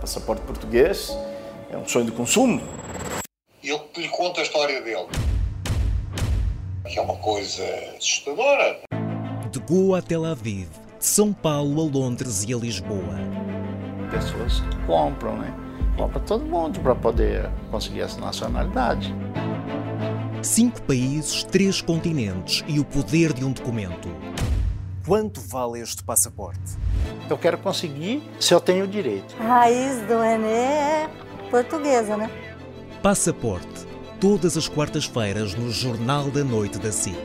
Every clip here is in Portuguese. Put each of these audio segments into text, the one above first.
Passaporte português é um sonho de consumo. Ele lhe conta a história dele. Que é uma coisa assustadora. De Goa a Tel Aviv, de São Paulo a Londres e a Lisboa. Pessoas compram, né? Compra todo mundo para poder conseguir essa nacionalidade. Cinco países, três continentes e o poder de um documento. Quanto vale este passaporte? Eu quero conseguir se eu tenho direito. A raiz do René é portuguesa, né? Passaporte. Todas as quartas-feiras no Jornal da Noite da SIC.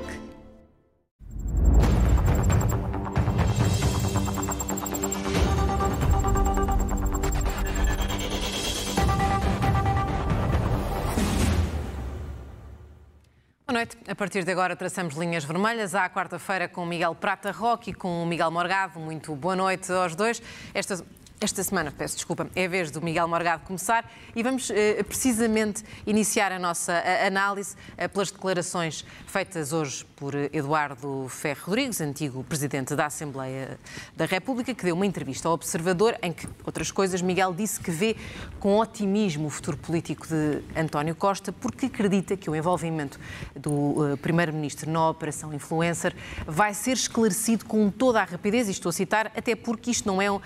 Noite. A partir de agora traçamos linhas vermelhas à quarta-feira com Miguel Prata Roque e com Miguel Morgado. Muito boa noite aos dois. Esta esta semana, peço desculpa, é a vez do Miguel Morgado começar e vamos eh, precisamente iniciar a nossa análise eh, pelas declarações feitas hoje por Eduardo Ferro Rodrigues, antigo Presidente da Assembleia da República, que deu uma entrevista ao Observador em que, outras coisas, Miguel disse que vê com otimismo o futuro político de António Costa porque acredita que o envolvimento do eh, Primeiro-Ministro na Operação Influencer vai ser esclarecido com toda a rapidez, e estou a citar, até porque isto não é um,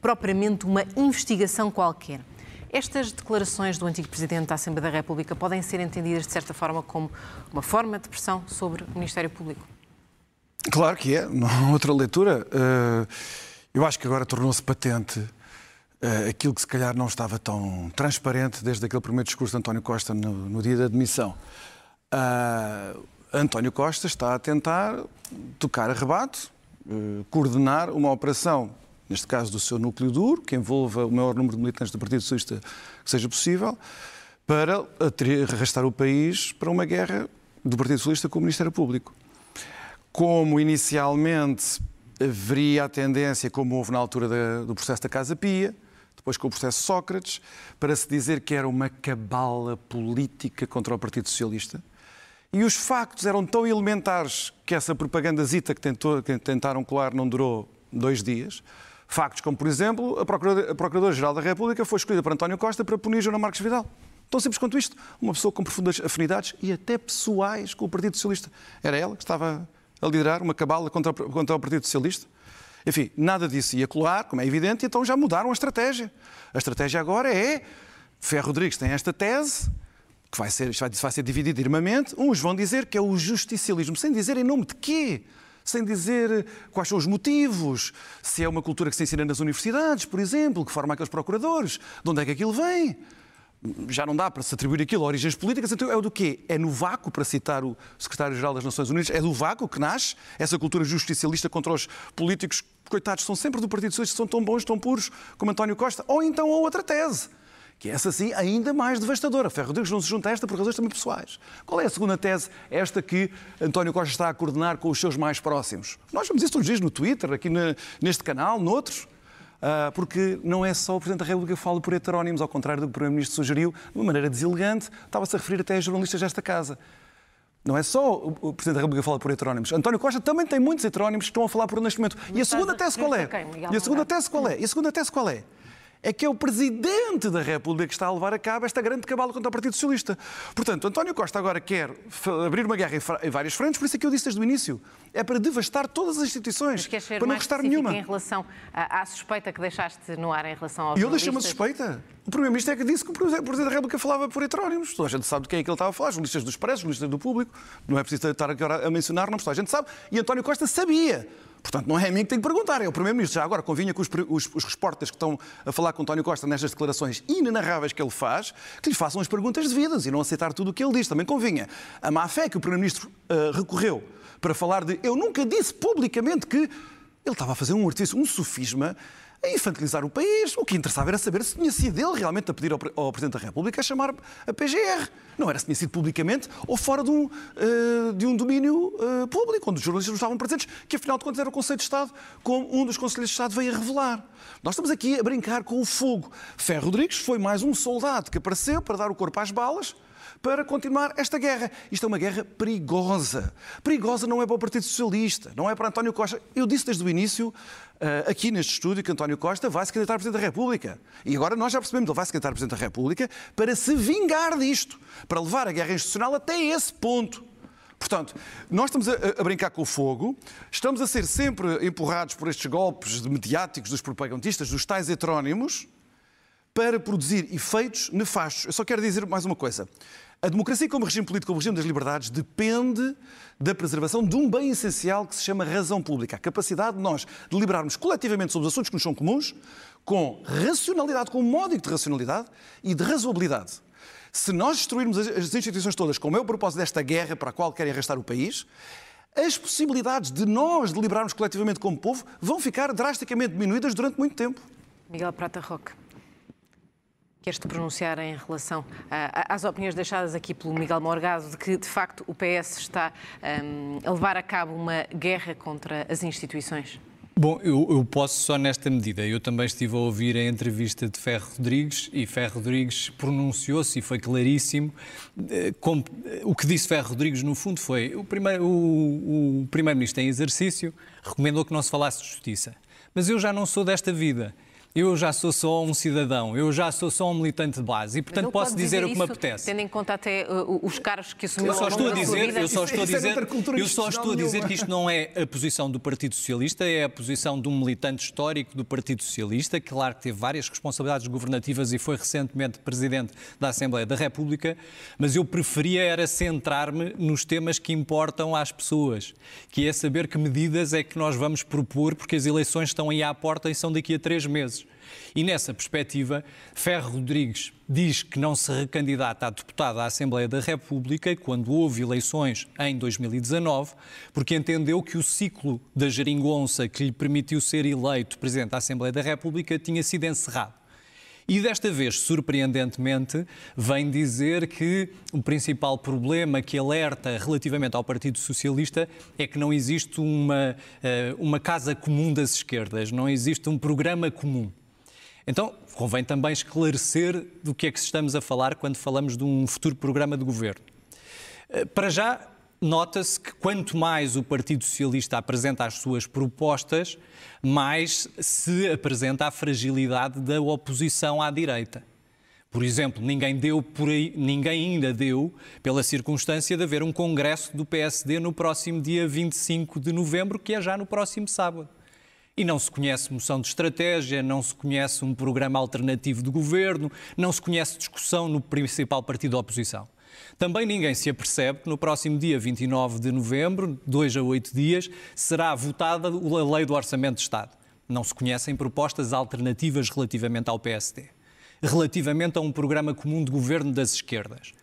propriamente uma investigação qualquer. Estas declarações do antigo Presidente da Assembleia da República podem ser entendidas, de certa forma, como uma forma de pressão sobre o Ministério Público? Claro que é, não há outra leitura. Eu acho que agora tornou-se patente aquilo que se calhar não estava tão transparente desde aquele primeiro discurso de António Costa no, dia da admissão. Uh, António Costa está a tentar tocar a rebate, coordenar uma operação neste caso do seu núcleo duro, que envolva o maior número de militantes do Partido Socialista que seja possível, para arrastar o país para uma guerra do Partido Socialista com o Ministério Público. Como inicialmente haveria a tendência, como houve na altura do processo da Casa Pia, depois com o processo Sócrates, para se dizer que era uma cabala política contra o Partido Socialista. E os factos eram tão elementares que essa propaganda zita que, tentou, que tentaram colar não durou dois dias. Factos como, por exemplo, a Procuradora-Geral da República foi escolhida por António Costa para punir Joana Marques Vidal. Tão simples quanto isto. Uma pessoa com profundas afinidades e até pessoais com o Partido Socialista. Era ela que estava a liderar uma cabala contra, contra o Partido Socialista. Enfim, nada disso ia colar, como é evidente, então já mudaram a estratégia. A estratégia agora é. Ferro Rodrigues tem esta tese, que vai ser, vai ser dividida irmamente. Uns vão dizer que é o justicialismo, sem dizer em nome de quê sem dizer quais são os motivos, se é uma cultura que se ensina nas universidades, por exemplo, que forma aqueles procuradores, de onde é que aquilo vem. Já não dá para se atribuir aquilo a origens políticas, então é do quê? É no vácuo, para citar o secretário-geral das Nações Unidas, é do vácuo que nasce essa cultura justicialista contra os políticos, coitados, são sempre do Partido Socialista, são tão bons, tão puros como António Costa, ou então a outra tese que é essa sim ainda mais devastadora. Ferro Rodrigues não se junta a esta por razões também pessoais. Qual é a segunda tese? Esta que António Costa está a coordenar com os seus mais próximos. Nós vemos isso todos os dias no Twitter, aqui neste canal, noutros. Uh, porque não é só o Presidente da República que fala por heterónimos, ao contrário do que o Primeiro-Ministro sugeriu, de uma maneira deselegante, estava-se a referir até a jornalistas desta casa. Não é só o Presidente da República que fala por heterónimos. António Costa também tem muitos heterónimos que estão a falar por neste momento. E a segunda tese qual é? E a segunda tese qual é? E a segunda tese qual é? É que é o Presidente da República que está a levar a cabo esta grande cabala contra o Partido Socialista. Portanto, António Costa agora quer abrir uma guerra em várias frentes, por isso é que eu disse desde o início. É para devastar todas as instituições, para não restar nenhuma. em relação à, suspeita que deixaste no ar em relação ao eu deixei uma suspeita. O Primeiro-Ministro é que disse que o Presidente da República falava por heterónimos. Toda a gente sabe de quem é que ele estava a falar, jornalistas dos expressos, jornalistas do público. Não é preciso estar aqui a mencionar, não, toda a gente sabe. E António Costa sabia. Portanto, não é a mim que tenho que perguntar, é o Primeiro-Ministro. Já agora, convinha que os, os, os repórteres que estão a falar com António Costa nestas declarações inenarráveis que ele faz, que lhe façam as perguntas devidas e não aceitar tudo o que ele diz. Também convinha. A má fé que o Primeiro-Ministro uh, recorreu para falar de. Eu nunca disse publicamente que. Ele estava a fazer um artifício, um sofisma a infantilizar o país. O que interessava era saber se tinha sido ele realmente a pedir ao, Presidente da República a chamar a PGR. Não era se tinha sido publicamente ou fora de um, uh, de um domínio uh, público, onde os jornalistas não estavam presentes, que afinal de contas era o Conselho de Estado, como um dos Conselheiros de Estado veio a revelar. Nós estamos aqui a brincar com o fogo. Ferro Rodrigues foi mais um soldado que apareceu para dar o corpo às balas para continuar esta guerra. Isto é uma guerra perigosa. Perigosa não é para o Partido Socialista, não é para António Costa. Eu disse desde o início, eh, aqui neste estúdio, que António Costa vai se candidatar a Presidente da República. E agora nós já percebemos que ele vai se candidatar a Presidente da República para se vingar disto, para levar a guerra institucional até esse ponto. Portanto, nós estamos a, a, brincar com o fogo, estamos a ser sempre empurrados por estes golpes mediáticos dos propagandistas, dos tais heterónimos, para produzir efeitos nefastos. Eu só quero dizer mais uma coisa. A democracia como regime político, como regime das liberdades, depende da preservação de um bem essencial que se chama razão pública. A capacidade de nós deliberarmos coletivamente sobre os assuntos que nos são comuns, com racionalidade, com um módico de racionalidade e de razoabilidade. Se nós destruirmos as instituições todas, como é o propósito desta guerra para a qual querem arrastar o país, as possibilidades de nós deliberarmos coletivamente como povo vão ficar drasticamente diminuídas durante muito tempo. Miguel Prata Roque. Queres-te pronunciar em relação às opiniões deixadas aqui pelo Miguel Morgado de que, de facto, o PS está um, a levar a cabo uma guerra contra as instituições? Bom, eu, eu, posso só nesta medida. Eu também estive a ouvir a entrevista de Ferro Rodrigues e Ferro Rodrigues pronunciou-se e foi claríssimo. Eh, como, o que disse Ferro Rodrigues, no fundo, foi o, primeiro, o, o Primeiro-Ministro em exercício recomendou que não se falasse de justiça. Mas eu já não sou desta vida eu já sou só um cidadão, eu já sou só um militante de base e, portanto, posso dizer, dizer, o que me apetece. Tendo em conta até uh, os cargos que assumiu eu só estou a dizer, Eu só estou a dizer, é eu só estou a dizer que isto não é a posição do Partido Socialista, é a posição de um militante histórico do Partido Socialista, que, claro, que teve várias responsabilidades governativas e foi recentemente Presidente da Assembleia da República, mas eu preferia era centrar-me nos temas que importam às pessoas, que é saber que medidas é que nós vamos propor, porque as eleições estão aí à porta e são daqui a três meses. E nessa perspectiva, Ferro Rodrigues diz que não se recandidata a deputado à Assembleia da República quando houve eleições em 2019, porque entendeu que o ciclo da geringonça que lhe permitiu ser eleito Presidente da Assembleia da República tinha sido encerrado. E desta vez, surpreendentemente, vem dizer que o principal problema que alerta relativamente ao Partido Socialista é que não existe uma, eh, uma casa comum das esquerdas, não existe um programa comum. Então, convém também esclarecer do que é que estamos a falar quando falamos de um futuro programa de governo. Eh, para já, nota-se que quanto mais o Partido Socialista apresenta as suas propostas, mais se apresenta a fragilidade da oposição à direita. Por exemplo, ninguém, deu por aí, ninguém ainda deu pela circunstância de haver um congresso do PSD no próximo dia 25 de novembro, que é já no próximo sábado. E não se conhece moção de estratégia, não se conhece um programa alternativo de governo, não se conhece discussão no principal partido da oposição. Também ninguém se apercebe que no próximo dia 29 de novembro, dois a oito dias, será votada a lei do Orçamento de Estado. Não se conhecem propostas alternativas relativamente ao PSD, relativamente a um programa comum de governo das esquerdas.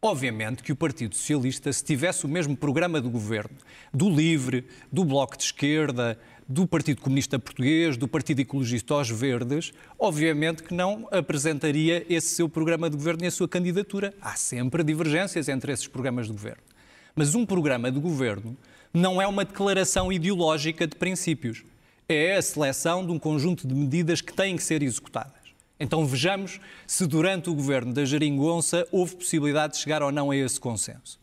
Obviamente que o Partido Socialista, se tivesse o mesmo programa de governo do LIVRE, do Bloco de Esquerda, do Partido Comunista Português, do Partido Ecologista aos Verdes, obviamente que não apresentaria esse seu programa de governo e a sua candidatura. Há sempre divergências entre esses programas de governo. Mas um programa de governo não é uma declaração ideológica de princípios. É a seleção de um conjunto de medidas que têm que ser executadas. Então vejamos se durante o governo da Jeringonça houve possibilidade de chegar ou não a esse consenso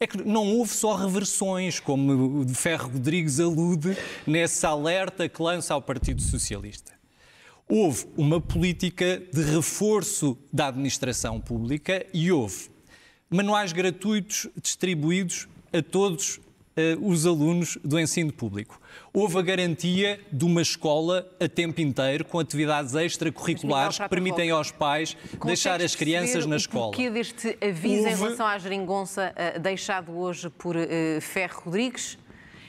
é que não houve só reversões, como o Ferro Rodrigues alude nesse alerta que lança ao Partido Socialista. Houve uma política de reforço da administração pública e houve manuais gratuitos distribuídos a todos uh, os alunos do ensino público. Houve a garantia de uma escola a tempo inteiro, com atividades extracurriculares que permitem aos pais deixar as crianças na escola. O porquê deste aviso Houve... em relação à geringonça uh, deixado hoje por uh, Ferro Rodrigues?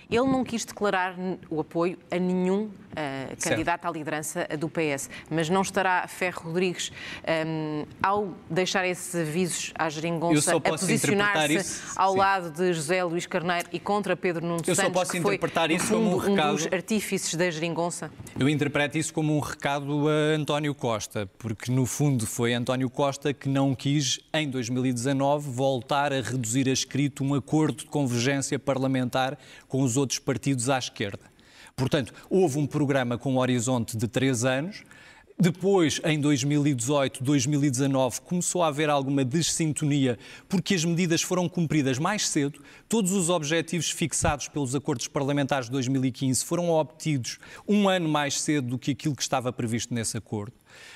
Ele não quis declarar o apoio a nenhum uh, candidato à liderança do PS, mas não estará Ferro Rodrigues, um, ao deixar esses avisos à geringonça, a posicionar-se ao sim. lado de José Luís Carneiro e contra Pedro Nuno Eu Santos, só posso interpretar foi, isso fundo, como um recado... um dos artífices da geringonça? Eu interpreto isso como um recado a António Costa, porque no fundo foi António Costa que não quis, em 2019, voltar a reduzir a escrito um acordo de convergência parlamentar com os outros partidos à esquerda. Portanto, houve um programa com um horizonte de três anos. Depois, em 2018, 2019, começou a haver alguma dessintonia porque as medidas foram cumpridas mais cedo. Todos os objetivos fixados pelos acordos parlamentares de 2015 foram obtidos um ano mais cedo do que aquilo que estava previsto nesse acordo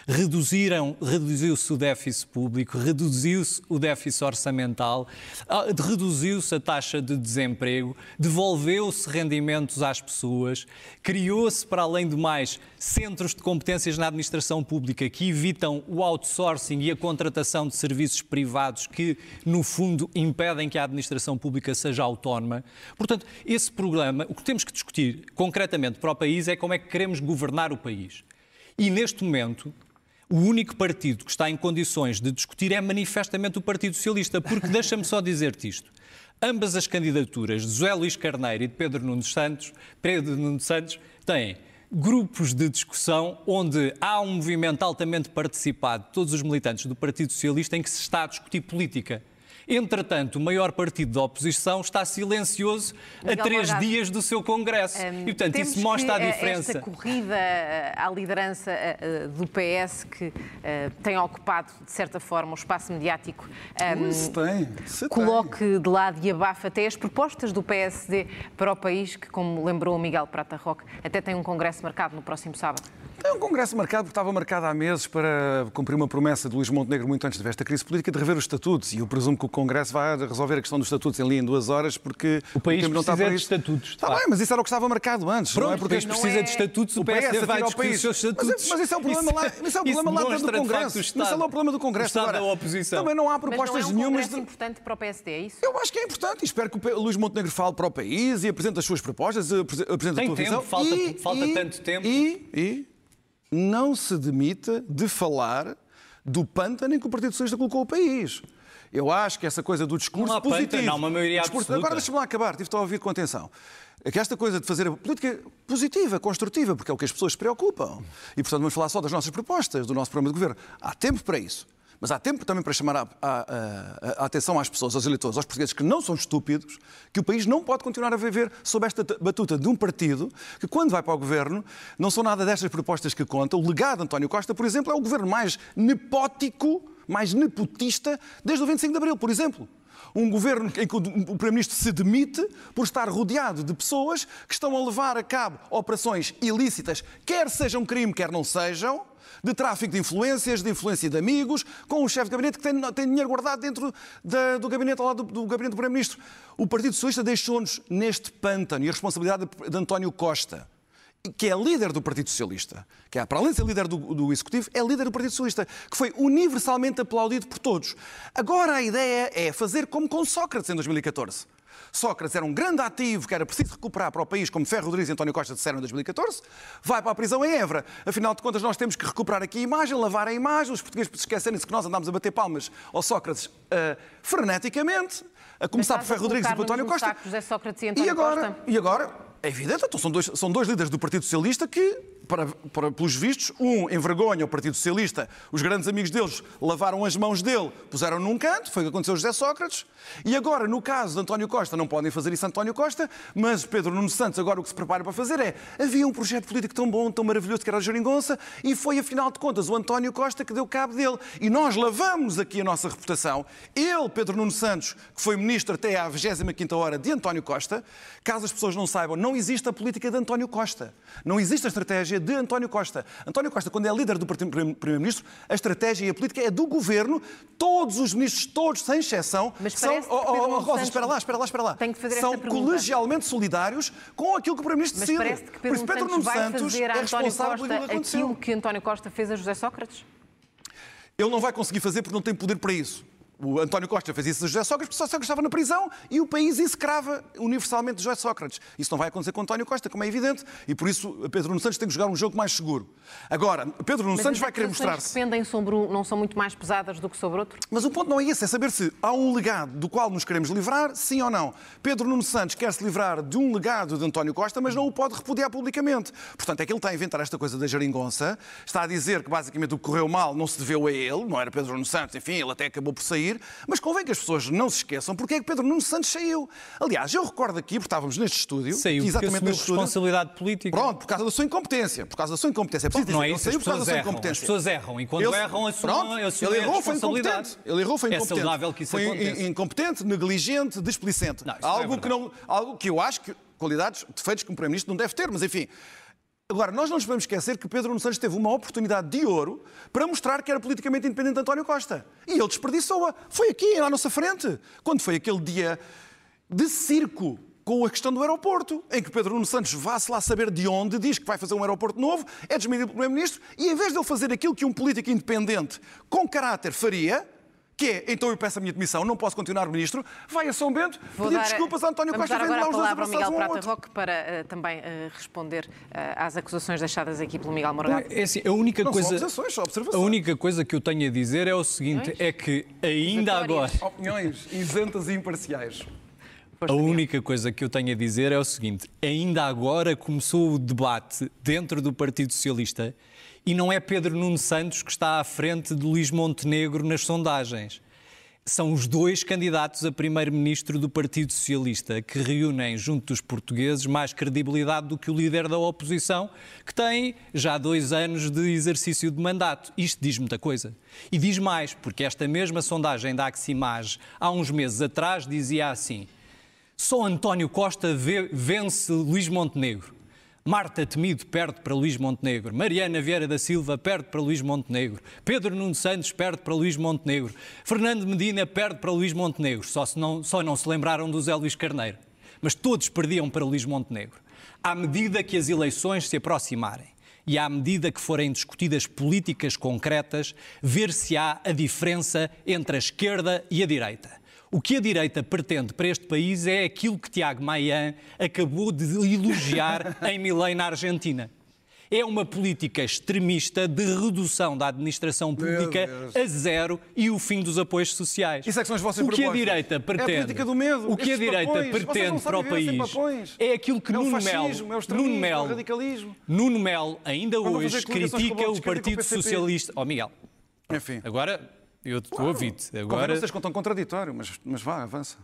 reduziram, reduziu-se o déficit público, reduziu-se o déficit orçamental, ah, reduziu-se a taxa de desemprego, devolveu-se rendimentos às pessoas, criou-se, para além de mais, centros de competências na administração pública que evitam o outsourcing e a contratação de serviços privados que, no fundo, impedem que a administração pública seja autónoma. Portanto, esse programa, o que temos que discutir concretamente para o país é como é que queremos governar o país. E neste momento, o único partido que está em condições de discutir é manifestamente o Partido Socialista, porque deixa-me só dizer-te isto. Ambas as candidaturas de José Luís Carneiro e de Pedro Nunes Santos, Pedro Nunes Santos têm grupos de discussão onde há um movimento altamente participado de todos os militantes do Partido Socialista em que se está a discutir política. Entretanto, o maior partido da oposição está silencioso Miguel a três Morgado. dias do seu Congresso. Hum, e, portanto, isso mostra que, a eh, diferença. Esta corrida eh, à liderança eh, do PS, que eh, tem ocupado, de certa forma, o espaço mediático, hum, Se tem, se tem. coloque de lado e abafa até as propostas do PSD para o país, que, como lembrou o Miguel Prata Roque, até tem um congresso marcado no próximo sábado. É um congresso marcado porque estava marcado há meses para cumprir uma promessa de Luís Montenegro muito antes desta crise política de rever os estatutos. E eu presumo que o Congresso vai resolver a questão dos estatutos em ali em duas horas porque O país tempo não está precisa para de isso. estatutos, Está bem, mas isso era o que estava marcado antes. não é Pronto, o porque país precisa de estatutos, o, o PS PSD vai discutir os seus estatutos. Mas, mas isso é o problema lá, isso é o problema lá dentro do Congresso. o Isso é lá o problema do o Congresso. Agora, da oposição. Também não há Mas não propostas é um nenhumas. congresso de- importante para o PSD, é isso? Eu acho que é importante e espero que o Luís Montenegro fale para o país e apresente as suas propostas, apre- apresente Tem a tua tempo, visão. falta- e, falta e- tanto tempo. E, e não se demita de falar do pântano em que o Partido Socialista colocou o país. Eu acho que essa coisa do discurso Não pântano, positivo. há uma maioria discurso-. Agora deixa-me lá acabar, tive a ouvir com atenção. É que esta coisa de fazer a política positiva, construtiva, porque é o que as pessoas se preocupam. E, portanto, vamos falar só das nossas propostas, do nosso programa de governo. Há tempo para isso. Mas há tempo também para chamar a, a- a- atenção às pessoas, aos eleitores, aos portugueses que não são estúpidos, que o país não pode continuar a viver sob esta batuta de um partido que, quando vai para o governo, não são nada destas propostas que contam. O legado de António Costa, por exemplo, é o governo mais nepótico, mais nepotista desde o 25 de Abril, por exemplo. Um governo em que o Primeiro-Ministro se demite por estar rodeado de pessoas que estão a levar a cabo operações ilícitas, quer sejam crime, quer não sejam, de tráfico de influências, de influência de amigos, com um chefe de gabinete que tem, tem dinheiro guardado dentro da- do gabinete ao lado do, do gabinete do Primeiro-Ministro. O Partido Socialista deixou-nos neste pântano e a responsabilidade de, de António Costa que é líder do Partido Socialista, que é, para além de ser líder do, do Executivo, é líder do Partido Socialista, que foi universalmente aplaudido por todos. Agora a ideia é fazer como com Sócrates em 2014. Sócrates era um grande ativo que era preciso recuperar para o país, como Ferro Rodrigues e António Costa disseram em 2014, vai para a prisão em Évora. Afinal de contas, nós temos que recuperar aqui a imagem, lavar a imagem, os portugueses esquecerem-se que nós andámos a bater palmas ao Sócrates ah, freneticamente, a começar por Ferro Rodrigues e por António Costa. Sócrates e António agora, Costa? E agora, é evidente, então são dois, são dois líderes do Partido Socialista que, para, para- pelos vistos, um envergonha o Partido Socialista, os grandes amigos deles lavaram as mãos dele, puseram num canto, foi o que aconteceu a José Sócrates, e agora, no caso de António Costa, não podem fazer isso António Costa, mas Pedro Nuno Santos agora o que se prepara para fazer é, havia um projeto político tão bom, tão maravilhoso que era a Jeringonça, e foi, afinal de contas, o António Costa que deu cabo dele. E nós lavamos aqui a nossa reputação. Ele, Pedro Nuno Santos, que foi ministro até à 25ª hora de António Costa, caso as pessoas não saibam, não existe a política de António Costa. Não existe a estratégia de António Costa. António Costa, quando é líder do Primeiro-Ministro, a estratégia e a política é do governo. Todos os ministros, todos, sem exceção, Mas são... Oh, oh, oh, Rosa, espera lá, espera lá, espera lá. Tenho que fazer são colegialmente solidários com aquilo que o Primeiro-Ministro Mas decide. parece que Por Pedro isso, Nuno Pedro Santos Nuno é responsável por aquilo que aconteceu. aquilo que António Costa fez a José Sócrates? Ele não vai conseguir fazer porque não tem poder para isso. O António Costa fez isso a José Sócrates, porque José Sócrates estava na prisão e o país execrava universalmente José Sócrates. Isso não vai acontecer com António Costa, como é evidente, e por isso Pedro Nuno Santos tem que jogar um jogo mais seguro. Agora, Pedro Nuno Mas Santos as vai querer mostrar-se. que pendem sobre um não são muito mais pesadas do que sobre outro? Mas o ponto não é esse, é saber se há um legado do qual nos queremos livrar, sim ou não. Pedro Nuno Santos quer se livrar de um legado de António Costa, mas não o pode repudiar publicamente. Portanto, é que ele está a inventar esta coisa da geringonça, está a dizer que basicamente o que correu mal não se deveu a ele, não era Pedro Nuno Santos, enfim, ele até acabou por sair, corrigir, mas convém que as pessoas não se esqueçam porque é que Pedro Nuno Santos saiu. Aliás, eu recordo aqui, porque estávamos neste estúdio, Saiu exatamente neste estúdio. responsabilidade política. Pronto, por causa da sua incompetência. Por causa da sua incompetência. É preciso Não dizer, é isso, as saiu por causa pessoas da sua erram. incompetência. As pessoas erram e quando Ele- erram assumem, Pronto, assumem ele a errou, foi responsabilidade. incompetente. Ele errou, foi É incompetente. saudável que isso foi aconteça. in- incompetente, negligente, displicente. Não, isso não é algo, que não, algo que eu acho que qualidades, defeitos que um Primeiro-Ministro não deve ter, mas enfim. Agora, nós não nos podemos esquecer que Pedro Nuno Santos teve uma oportunidade de ouro para mostrar que era politicamente independente de António Costa. E ele desperdiçou-a. Foi aqui, à nossa frente, quando foi aquele dia de circo com a questão do aeroporto, em que Pedro Nuno Santos vá-se lá saber de onde, diz que vai fazer um aeroporto novo, é desmedido pelo Primeiro-Ministro, e em vez de ele fazer aquilo que um político independente com caráter faria, que é, então eu peço a minha demissão, não posso continuar ministro, vai a São Bento Vou pedir dar- desculpas a António vamos Costa e dar vem agora lá a os dois abraçados Miguel um Prata. Roque para eh, também eh, responder eh, às acusações deixadas aqui pelo Miguel Morgado. É assim, a única Não são coisa, a única coisa que eu tenho a dizer é o seguinte, é que ainda agora. Opiniões isentas e imparciais. a única coisa que eu tenho a dizer é o seguinte, ainda agora começou o debate dentro do Partido Socialista e não é Pedro Nuno Santos que está à frente de Luís Montenegro nas sondagens. São os dois candidatos a primeiro-ministro do Partido Socialista que reúnem junto dos portugueses mais credibilidade do que o líder da oposição, que tem já dois anos de exercício de mandato. Isto diz muita coisa. E diz mais, porque esta mesma sondagem da Aximage, há uns meses atrás, dizia assim: só António Costa vence Luís Montenegro. Marta Temido perde para Luís Montenegro. Mariana Vieira da Silva perde para Luís Montenegro. Pedro Nuno Santos perde para Luís Montenegro. Fernando Medina perde para Luís Montenegro. Só, se não, só não se lembraram do Zé Luís Carneiro. Mas todos perdiam para Luís Montenegro. À medida que as eleições se aproximarem e à medida que forem discutidas políticas concretas, ver-se-á a diferença entre a esquerda e a direita. O que a direita pretende para este país é aquilo que Tiago Maia acabou de elogiar em Milei, na Argentina. É uma política extremista de redução da administração pública a zero e o fim dos apoios sociais. Isso é que são as vossas o que a propostas. direita É a pretende, política do medo, o que a estes direita papões. Pretende para o país é aquilo que É Nuno Melo, é o Nuno é Melo, radicalismo. Nuno Melo ainda Vão hoje critica o Partido. Socialista. Oh, Miguel, Enfim. agora eu estou a ouvir-te. Agora... Sejas tão contraditório, mas, mas vá, avança.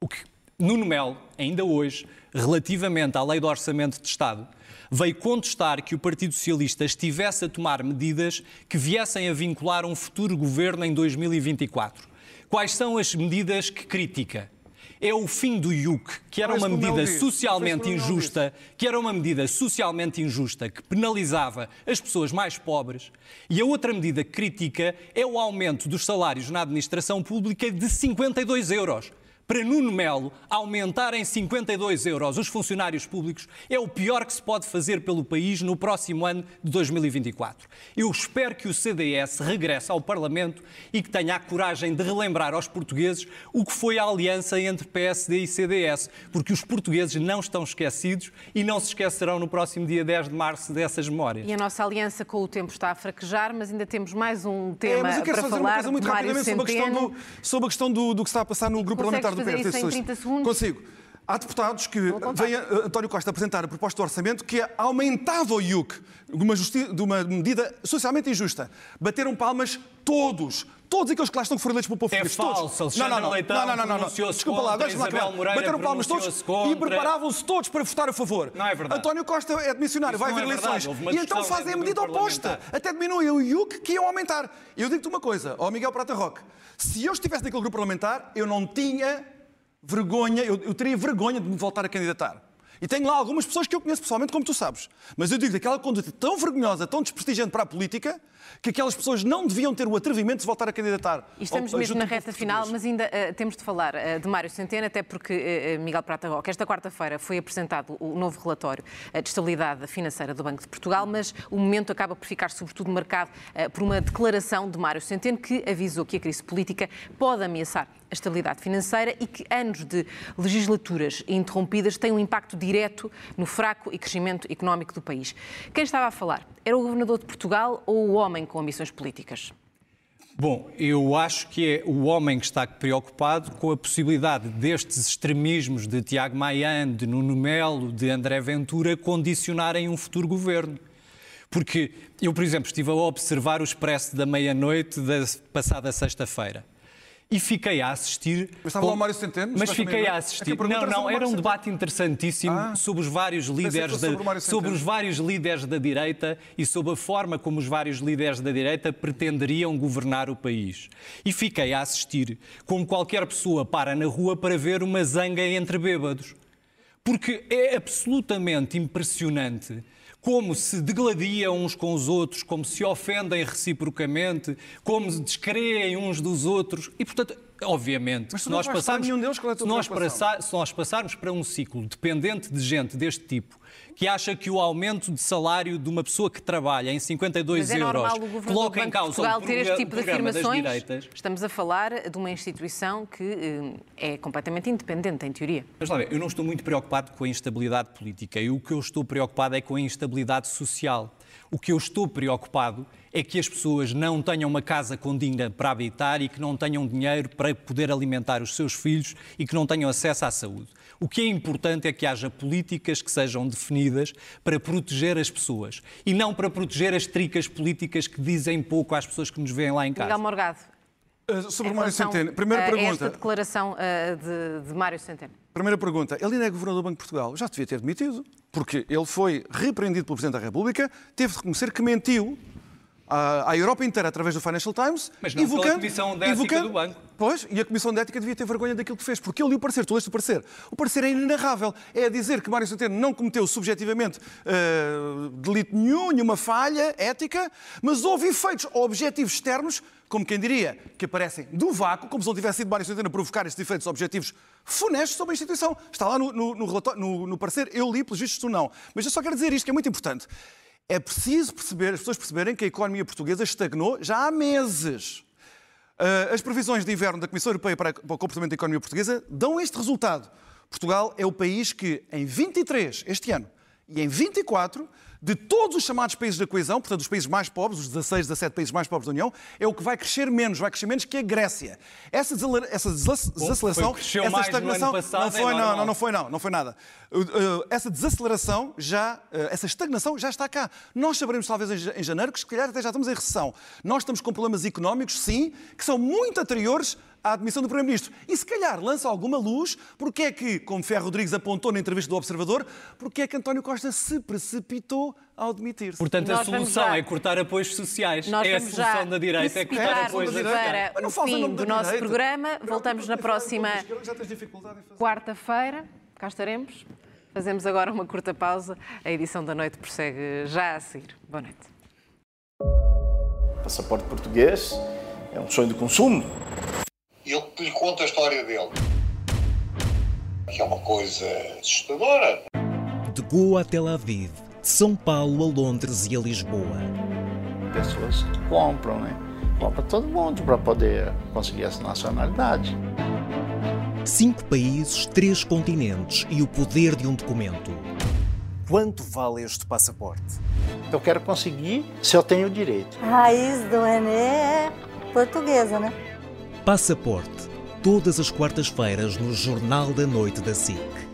o que Nuno Melo, ainda hoje, relativamente à lei do orçamento de Estado, veio contestar que o Partido Socialista estivesse a tomar medidas que viessem a vincular um futuro governo em 2024. Quais são as medidas que critica? É o fim do IUC, que era uma medida socialmente injusta, que era uma medida socialmente injusta que penalizava as pessoas mais pobres. E a outra medida que critica é o aumento dos salários na administração pública de 52 euros. Para Nuno Melo, aumentar em 52 euros os funcionários públicos é o pior que se pode fazer pelo país no próximo ano de 2024. Eu espero que o CDS regresse ao Parlamento e que tenha a coragem de relembrar aos portugueses o que foi a aliança entre PSD e CDS, porque os portugueses não estão esquecidos e não se esquecerão no próximo dia 10 de março dessas memórias. E a nossa aliança com o tempo está a fraquejar, mas ainda temos mais um tema É, mas eu quero para só dizer uma falar coisa muito rapidamente sobre a questão, do, sobre a questão do, do que está a passar no grupo Consegues parlamentar do fazer isso em Socialista. 30 segundos? Consigo. Há deputados que vêm a- António Costa apresentar a proposta de orçamento que é aumentava o IUC, de uma, de uma medida socialmente injusta. Bateram palmas todos. Todos aqueles que lá estão foram eleitos pelo povo É falso, todos. Não, não, não, Leitão não, não, não, não. Desculpa lá, deixa-me lá acabar. Bateram palmas todos e preparavam-se todos para votar a favor. Não é verdade. António Costa é demissionário, Isso vai haver é eleições. E então fazem a medida oposta. Até diminuem o IUC que iam aumentar. Eu digo-te uma coisa, ó Miguel Prata Roque, se eu estivesse naquele grupo parlamentar, eu não tinha vergonha, eu, eu teria vergonha de me voltar a candidatar. E tenho lá algumas pessoas que eu conheço pessoalmente, como tu sabes. Mas eu digo daquela conduta tão vergonhosa, tão desprestigiante para a política, que aquelas pessoas não deviam ter o atrevimento de se voltar a candidatar. E estamos ao- mesmo na reta final, mas ainda eh, temos de falar eh, de Mário Centeno, até porque, eh, Miguel Prata Roque, esta quarta-feira foi apresentado o novo relatório de estabilidade financeira do Banco de Portugal, mas o momento acaba por ficar sobretudo marcado por uma declaração de Mário Centeno que avisou que a crise política pode ameaçar a estabilidade financeira e que anos de legislaturas interrompidas têm um impacto direto no fraco e crescimento económico do país. Quem estava a falar? Era o governador de Portugal ou o homem com ambições políticas? Bom, eu acho que é o homem que está preocupado com a possibilidade destes extremismos de Tiago Maia, de Nuno Melo, de André Ventura condicionarem um futuro governo. Porque eu, por exemplo, estive a observar o expresso da meia-noite da passada sexta-feira. E fiquei a assistir. Mas estava lá o Mário Centeno, Mas fiquei a é assistir. que a pergunta Não, sobre não, era um Centeno. debate interessantíssimo Ah. sobre os vários líderes fosse da, sobre sobre os vários líderes da direita e sobre a forma como os vários líderes da direita pretenderiam governar o país. E fiquei a assistir como qualquer pessoa para na rua para ver uma zanga entre bêbados. Porque é absolutamente impressionante como se degladiam uns com os outros, como se ofendem reciprocamente, como se descreem uns dos outros. E, portanto, obviamente, se não nós, passarmos, nenhum deles, é se, nós passar- se nós passarmos para um ciclo dependente de gente deste tipo, que acha que o aumento de salário de uma pessoa que trabalha em 52 Mas é euros normal coloca em causa Portugal o ter este tipo de afirmações. direitas, Estamos a falar de uma instituição que eh, é completamente independente, em teoria. Mas lá eu não estou muito preocupado com a instabilidade política. E o que eu estou preocupado é com a instabilidade social. O que eu estou preocupado é que as pessoas não tenham uma casa condigna para habitar e que não tenham dinheiro para poder alimentar os seus filhos e que não tenham acesso à saúde. O que é importante é que haja políticas que sejam definidas para proteger as pessoas e não para proteger as tricas políticas que dizem pouco às pessoas que nos veem lá em casa. Miguel Morgado. Uh, sobre Mário Centeno. Primeira a pergunta. Esta declaração eh, de, de Mário Centeno. Primeira pergunta. Ele ainda é governador do Banco de Portugal. Já devia ter demitido. Porque ele foi repreendido pelo Presidente da República, teve de reconhecer que mentiu à, à Europa inteira através do Financial Times. Mas não pela Comissão de Ética do banco. Pois, e a Comissão de Ética devia ter vergonha daquilo que fez, porque ele e o parecer, tu leste o parecer. O parecer é inenarrável. É dizer que Mário Centeno não cometeu subjetivamente eh, delito nenhum, nenhuma falha ética, mas houve efeitos objetivos externos, como quem diria, que aparecem do vácuo, como se não tivesse sido Mário Centeno a provocar estes efeitos objetivos funestos sobre a instituição. Está lá no, no, no- no parecer, eu li, pelos vistos tu não. Mas eu só quero dizer isto, que é muito importante. É preciso perceber, as pessoas perceberem que a economia portuguesa estagnou já há meses. Uh, as previsões de inverno da Comissão Europeia para para o comportamento da economia portuguesa dão este resultado. Portugal é o país que, em 23, este ano, e em 24, de todos os chamados países da coesão, portanto, os países mais pobres, os 16, 17 países mais pobres da União, é o que vai crescer menos, vai crescer menos que a Grécia. Essa, desala- essa desaceleração, cresceu essa estagnação, passado, não é foi, não, normal. não, não foi não, não foi nada. Essa desaceleração já, uh, essa estagnação já está cá. Nós saberemos talvez em janeiro que se calhar até já estamos em recessão. Nós estamos com problemas económicos, sim, que são muito anteriores à admissão do Primeiro-Ministro. E se calhar lança alguma luz porque é que, como Ferro Rodrigues apontou na entrevista do Observador, porque é que António Costa se precipitou ao demitir-se. Portanto, a solução já- é cortar apoios sociais. Nós é a solução da direita, é cortar apoios da sociais. direita. Mas para não o faz o fim do nosso direita. programa. Voltamos na próxima quarta-feira. Cá estaremos. Fazemos agora uma curta pausa. A edição da noite prossegue já a seguir. Boa noite. Passaporte português é um sonho de consumo. E ele lhe conta a história dele. Que é uma coisa assustadora. De Goa a Tel Aviv, de São Paulo a Londres e a Lisboa. Pessoas compram, né? Compra todo mundo para poder conseguir essa nacionalidade. Cinco países, três continentes e o poder de um documento. Quanto vale este passaporte? Eu quero conseguir se eu tenho direito. A raiz do Renê é portuguesa, né? Passaporte. Todas as quartas-feiras no Jornal da Noite da SIC.